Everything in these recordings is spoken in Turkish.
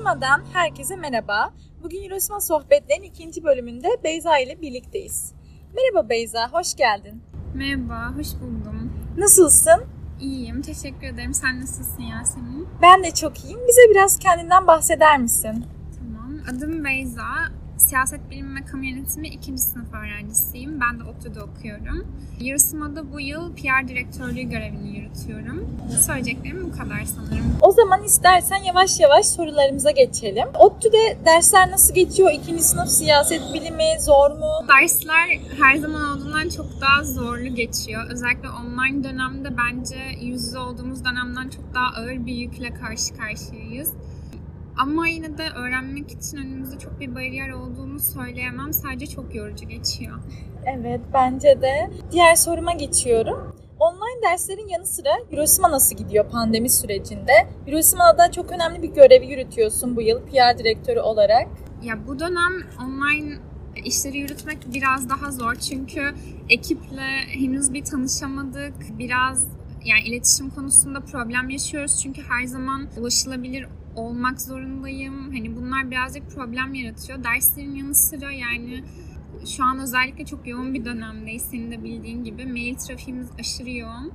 Eurosima'dan herkese merhaba. Bugün Eurosima sohbetlerin ikinci bölümünde Beyza ile birlikteyiz. Merhaba Beyza, hoş geldin. Merhaba, hoş buldum. Nasılsın? İyiyim, teşekkür ederim. Sen nasılsın Yasemin? Ben de çok iyiyim. Bize biraz kendinden bahseder misin? Tamam, adım Beyza. Siyaset Bilimi ve Kamu Yönetimi ikinci sınıf öğrencisiyim. Ben de ODTÜ'de okuyorum. Yarısmada bu yıl PR direktörlüğü görevini yürütüyorum. Söyleyeceklerim bu kadar sanırım. O zaman istersen yavaş yavaş sorularımıza geçelim. ODTÜ'de dersler nasıl geçiyor? İkinci sınıf siyaset bilimi zor mu? Dersler her zaman olduğundan çok daha zorlu geçiyor. Özellikle online dönemde bence yüz yüze olduğumuz dönemden çok daha ağır bir yükle karşı karşıyayız. Ama yine de öğrenmek için önümüzde çok bir bariyer olduğunu söyleyemem. Sadece çok yorucu geçiyor. Evet, bence de. Diğer soruma geçiyorum. Online derslerin yanı sıra Eurosima nasıl gidiyor pandemi sürecinde? Eurosima'da çok önemli bir görevi yürütüyorsun bu yıl PR direktörü olarak. Ya bu dönem online işleri yürütmek biraz daha zor çünkü ekiple henüz bir tanışamadık. Biraz yani iletişim konusunda problem yaşıyoruz çünkü her zaman ulaşılabilir olmak zorundayım. Hani bunlar birazcık problem yaratıyor. Derslerin yanı sıra yani şu an özellikle çok yoğun bir dönemdeyiz. Senin de bildiğin gibi mail trafiğimiz aşırı yoğun.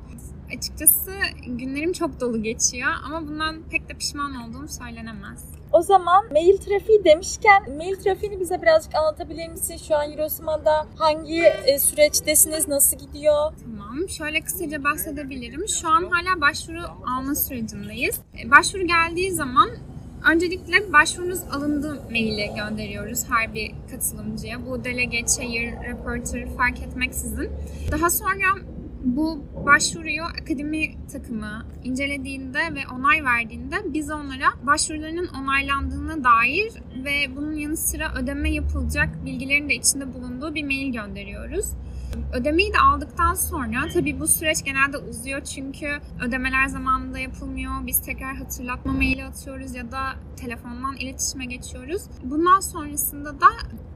Açıkçası günlerim çok dolu geçiyor ama bundan pek de pişman olduğum söylenemez. O zaman mail trafiği demişken mail trafiğini bize birazcık anlatabilir misin? Şu an Eurosima'da hangi e, süreçtesiniz? Nasıl gidiyor? Tamam. Şöyle kısaca bahsedebilirim. Şu an hala başvuru alma sürecindeyiz. E, başvuru geldiği zaman öncelikle başvurunuz alındı maili gönderiyoruz her bir katılımcıya. Bu delege, chair, reporter fark etmeksizin. Daha sonra bu başvuruyu akademi takımı incelediğinde ve onay verdiğinde biz onlara başvurularının onaylandığına dair ve bunun yanı sıra ödeme yapılacak bilgilerin de içinde bulunduğu bir mail gönderiyoruz. Ödemeyi de aldıktan sonra tabii bu süreç genelde uzuyor çünkü ödemeler zamanında yapılmıyor. Biz tekrar hatırlatma maili atıyoruz ya da telefondan iletişime geçiyoruz. Bundan sonrasında da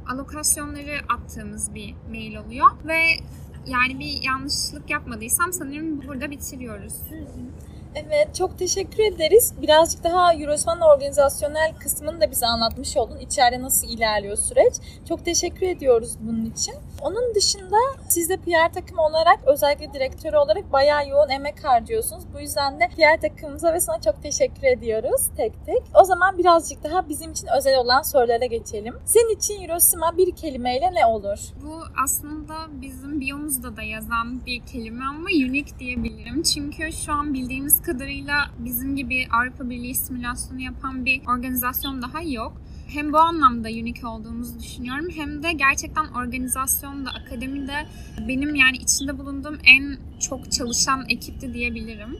alokasyonları attığımız bir mail oluyor ve yani bir yanlışlık yapmadıysam sanırım burada bitiriyoruz. Evet, çok teşekkür ederiz. Birazcık daha Eurosman organizasyonel kısmını da bize anlatmış oldun. İçeride nasıl ilerliyor süreç. Çok teşekkür ediyoruz bunun için. Onun dışında siz de PR takımı olarak özellikle direktör olarak bayağı yoğun emek harcıyorsunuz. Bu yüzden de PR takımımıza ve sana çok teşekkür ediyoruz tek tek. O zaman birazcık daha bizim için özel olan sorulara geçelim. Senin için Eurosima bir kelimeyle ne olur? Bu aslında bizim biyomuzda da yazan bir kelime ama unique diyebilirim. Çünkü şu an bildiğimiz kadarıyla bizim gibi Avrupa Birliği simülasyonu yapan bir organizasyon daha yok. Hem bu anlamda unique olduğumuzu düşünüyorum hem de gerçekten organizasyonda, akademide benim yani içinde bulunduğum en çok çalışan ekipti diyebilirim.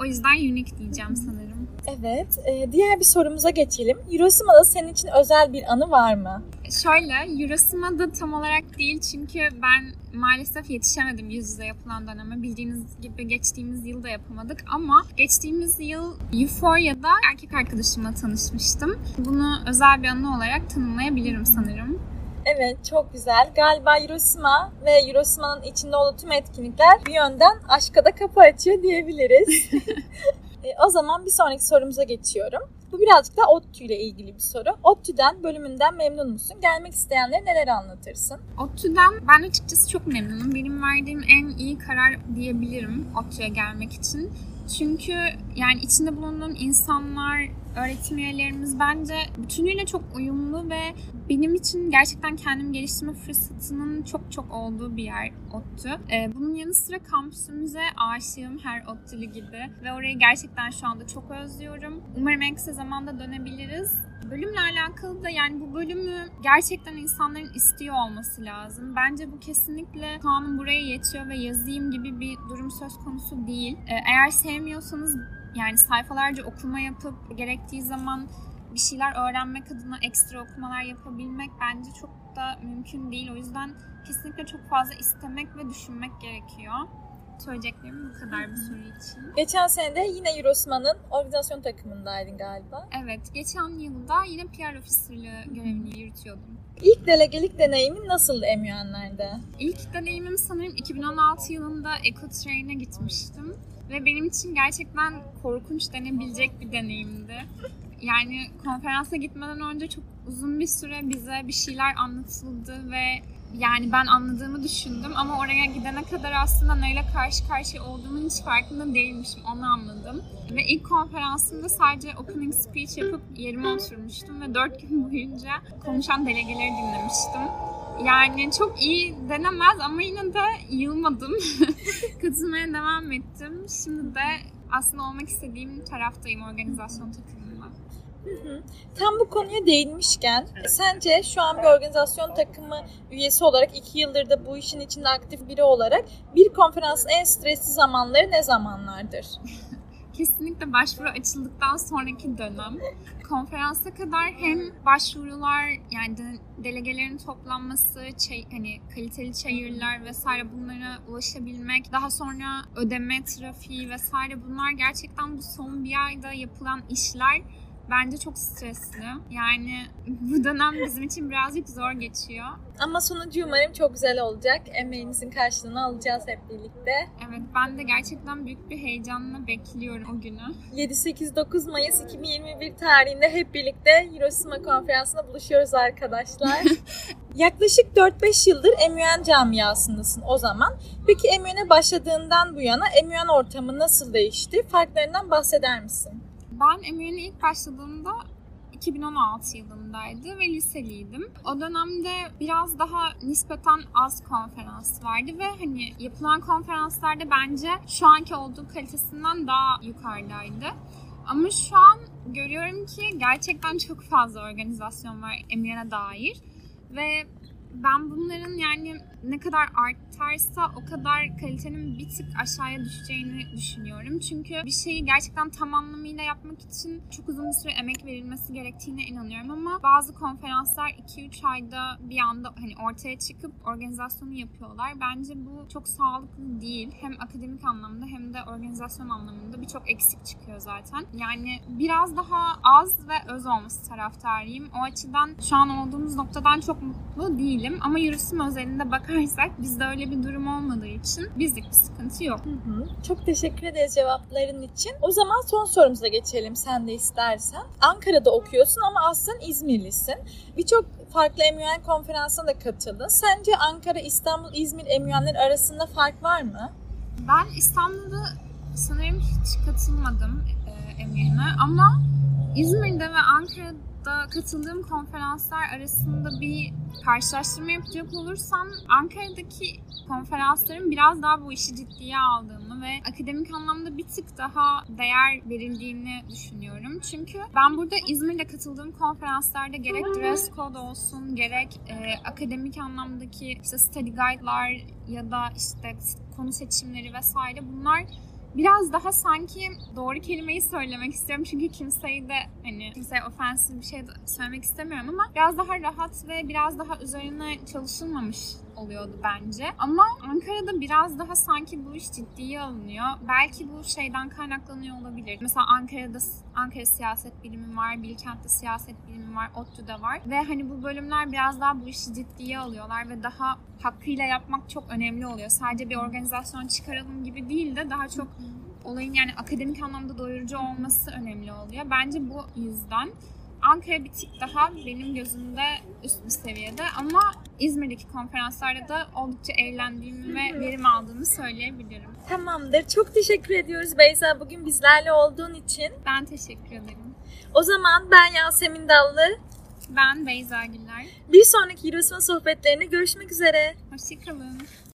O yüzden unique diyeceğim sanırım. Evet, e, diğer bir sorumuza geçelim. Eurosima'da senin için özel bir anı var mı? Şöyle, Eurosima'da tam olarak değil çünkü ben maalesef yetişemedim yüz yüze yapılan döneme. Bildiğiniz gibi geçtiğimiz yıl da yapamadık ama geçtiğimiz yıl Euphoria'da erkek arkadaşımla tanışmıştım. Bunu özel bir anı olarak tanımlayabilirim sanırım. Evet çok güzel. Galiba Eurosima ve Eurosima'nın içinde olduğu tüm etkinlikler bir yönden aşka da kapı açıyor diyebiliriz. e, o zaman bir sonraki sorumuza geçiyorum. Bu birazcık da ODTÜ ile ilgili bir soru. ODTÜ'den, bölümünden memnun musun? Gelmek isteyenlere neler anlatırsın? ODTÜ'den ben açıkçası çok memnunum. Benim verdiğim en iyi karar diyebilirim ODTÜ'ye gelmek için. Çünkü yani içinde bulunduğum insanlar, öğretim üyelerimiz bence bütünüyle çok uyumlu ve benim için gerçekten kendimi geliştirme fırsatının çok çok olduğu bir yer ODTÜ. Ee, bunun yanı sıra kampüsümüze aşığım her ODTÜ'lü gibi ve orayı gerçekten şu anda çok özlüyorum. Umarım en kısa zamanda dönebiliriz. Bölümle alakalı da yani bu bölümü gerçekten insanların istiyor olması lazım. Bence bu kesinlikle kanun buraya yetiyor ve yazayım gibi bir durum söz konusu değil. Ee, eğer sevmiyorsanız yani sayfalarca okuma yapıp gerektiği zaman bir şeyler öğrenmek adına ekstra okumalar yapabilmek bence çok da mümkün değil. O yüzden kesinlikle çok fazla istemek ve düşünmek gerekiyor. Söyleyeceklerim bu kadar bu soru için. Geçen sene de yine Eurosima'nın organizasyon takımındaydın galiba. Evet, geçen yılda yine PR ofisörlüğü görevini yürütüyordum. İlk delegelik deneyimin nasıldı MUN'lerde? İlk deneyimim sanırım 2016 yılında EcoTrain'e gitmiştim. Ve benim için gerçekten korkunç denebilecek bir deneyimdi. Yani konferansa gitmeden önce çok uzun bir süre bize bir şeyler anlatıldı ve yani ben anladığımı düşündüm ama oraya gidene kadar aslında neyle karşı karşıya olduğumun hiç farkında değilmişim. Onu anladım. Ve ilk konferansımda sadece opening speech yapıp yerime oturmuştum ve dört gün boyunca konuşan delegeleri dinlemiştim. Yani çok iyi denemez ama yine de yılmadım. Katılmaya devam ettim. Şimdi de aslında olmak istediğim taraftayım organizasyon Tam bu konuya değinmişken sence şu an bir organizasyon takımı üyesi olarak iki yıldır da bu işin içinde aktif biri olarak bir konferansın en stresli zamanları ne zamanlardır? Kesinlikle başvuru açıldıktan sonraki dönem. Konferansa kadar hem başvurular yani de, delegelerin toplanması, çay, hani kaliteli çayırlar vesaire bunlara ulaşabilmek, daha sonra ödeme trafiği vesaire bunlar gerçekten bu son bir ayda yapılan işler bence çok stresli. Yani bu dönem bizim için birazcık zor geçiyor. Ama sonucu umarım çok güzel olacak. Emeğimizin karşılığını alacağız hep birlikte. Evet ben de gerçekten büyük bir heyecanla bekliyorum o günü. 7-8-9 Mayıs 2021 tarihinde hep birlikte Hiroşima konferansında buluşuyoruz arkadaşlar. Yaklaşık 4-5 yıldır MUN camiasındasın o zaman. Peki MUN'e başladığından bu yana MUN ortamı nasıl değişti? Farklarından bahseder misin? Ben MUN'e ilk başladığımda 2016 yılındaydı ve liseliydim. O dönemde biraz daha nispeten az konferans vardı ve hani yapılan konferanslarda bence şu anki olduğu kalitesinden daha yukarıdaydı. Ama şu an görüyorum ki gerçekten çok fazla organizasyon var MUN'e dair ve ben bunların yani ne kadar artarsa o kadar kalitenin bir tık aşağıya düşeceğini düşünüyorum. Çünkü bir şeyi gerçekten tam anlamıyla yapmak için çok uzun bir süre emek verilmesi gerektiğine inanıyorum ama bazı konferanslar 2-3 ayda bir anda hani ortaya çıkıp organizasyonu yapıyorlar. Bence bu çok sağlıklı değil. Hem akademik anlamda hem de organizasyon anlamında birçok eksik çıkıyor zaten. Yani biraz daha az ve öz olması taraftarıyım. O açıdan şu an olduğumuz noktadan çok mutlu değilim ama yürüsüm özelinde bakarsak bizde öyle bir durum olmadığı için bizlik bir sıkıntı yok. Hı hı. Çok teşekkür ederiz cevapların için. O zaman son sorumuza geçelim sen de istersen. Ankara'da okuyorsun ama aslında İzmirlisin. Birçok farklı MUN konferansına da katıldın. Sence Ankara, İstanbul, İzmir MUN'ler arasında fark var mı? Ben İstanbul'da sanırım hiç katılmadım e, MUN'e ama İzmir'de ve Ankara'da katıldığım konferanslar arasında bir karşılaştırma yapacak olursam Ankara'daki konferansların biraz daha bu işi ciddiye aldığımı ve akademik anlamda bir tık daha değer verildiğini düşünüyorum. Çünkü ben burada İzmir'de katıldığım konferanslarda gerek dress code olsun gerek e, akademik anlamdaki işte study guide'lar ya da işte konu seçimleri vesaire bunlar biraz daha sanki doğru kelimeyi söylemek istiyorum çünkü kimseyi de hani kimseye ofensif bir şey söylemek istemiyorum ama biraz daha rahat ve biraz daha üzerine çalışılmamış oluyordu bence. Ama Ankara'da biraz daha sanki bu iş ciddiye alınıyor. Belki bu şeyden kaynaklanıyor olabilir. Mesela Ankara'da Ankara siyaset bilimi var, Bilkent'te siyaset bilimi var, ODTÜ'de var ve hani bu bölümler biraz daha bu işi ciddiye alıyorlar ve daha hakkıyla yapmak çok önemli oluyor. Sadece bir organizasyon çıkaralım gibi değil de daha çok olayın yani akademik anlamda doyurucu olması önemli oluyor. Bence bu yüzden Ankara bir tık daha benim gözümde üst bir seviyede ama İzmir'deki konferanslarda da oldukça eğlendiğimi ve verim aldığımı söyleyebilirim. Tamamdır. Çok teşekkür ediyoruz Beyza bugün bizlerle olduğun için. Ben teşekkür ederim. O zaman ben Yasemin Dallı. Ben Beyza Güller. Bir sonraki Hiroşima sohbetlerine görüşmek üzere. Hoşçakalın.